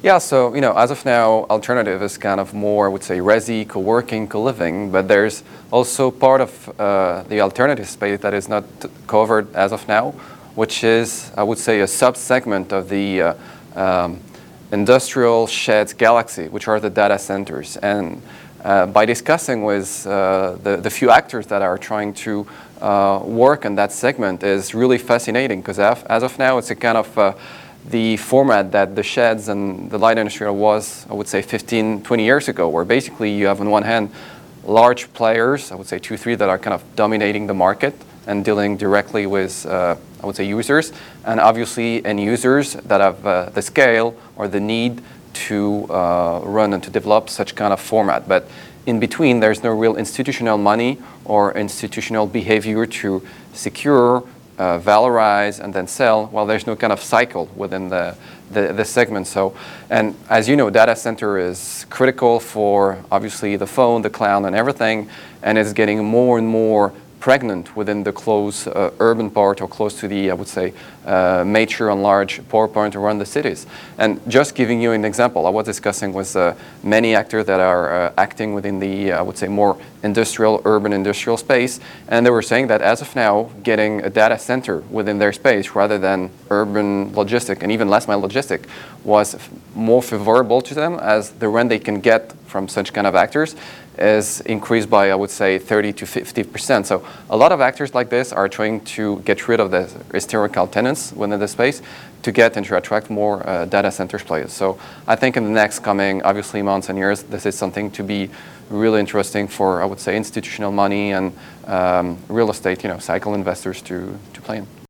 Yeah, so you know, as of now, alternative is kind of more, I would say, resi, co-working, co-living, but there's also part of uh, the alternative space that is not covered as of now, which is, I would say, a sub-segment of the uh, um, industrial sheds galaxy, which are the data centers. And uh, by discussing with uh, the, the few actors that are trying to uh, work in that segment is really fascinating because as of now, it's a kind of uh, the format that the sheds and the light industry was, I would say, 15, 20 years ago, where basically you have on one hand large players, I would say two, three, that are kind of dominating the market and dealing directly with, uh, I would say, users, and obviously end users that have uh, the scale or the need to uh, run and to develop such kind of format. But in between, there's no real institutional money or institutional behavior to secure uh, valorize and then sell, well, there's no kind of cycle within the, the, the, segment. So, and as you know, data center is critical for obviously the phone, the cloud, and everything, and it's getting more and more pregnant within the close uh, urban part or close to the, I would say, uh, mature and large power point around the cities. And just giving you an example, I was discussing with uh, many actors that are uh, acting within the, I would say, more industrial, urban industrial space, and they were saying that as of now, getting a data center within their space rather than urban logistic and even last mile logistic was more favorable to them as the rent they can get from such kind of actors is increased by, I would say, 30 to 50%. So a lot of actors like this are trying to get rid of the historical tenants within the space to get and to attract more uh, data centers players. So I think in the next coming, obviously, months and years, this is something to be really interesting for, I would say, institutional money and um, real estate, you know, cycle investors to, to play in.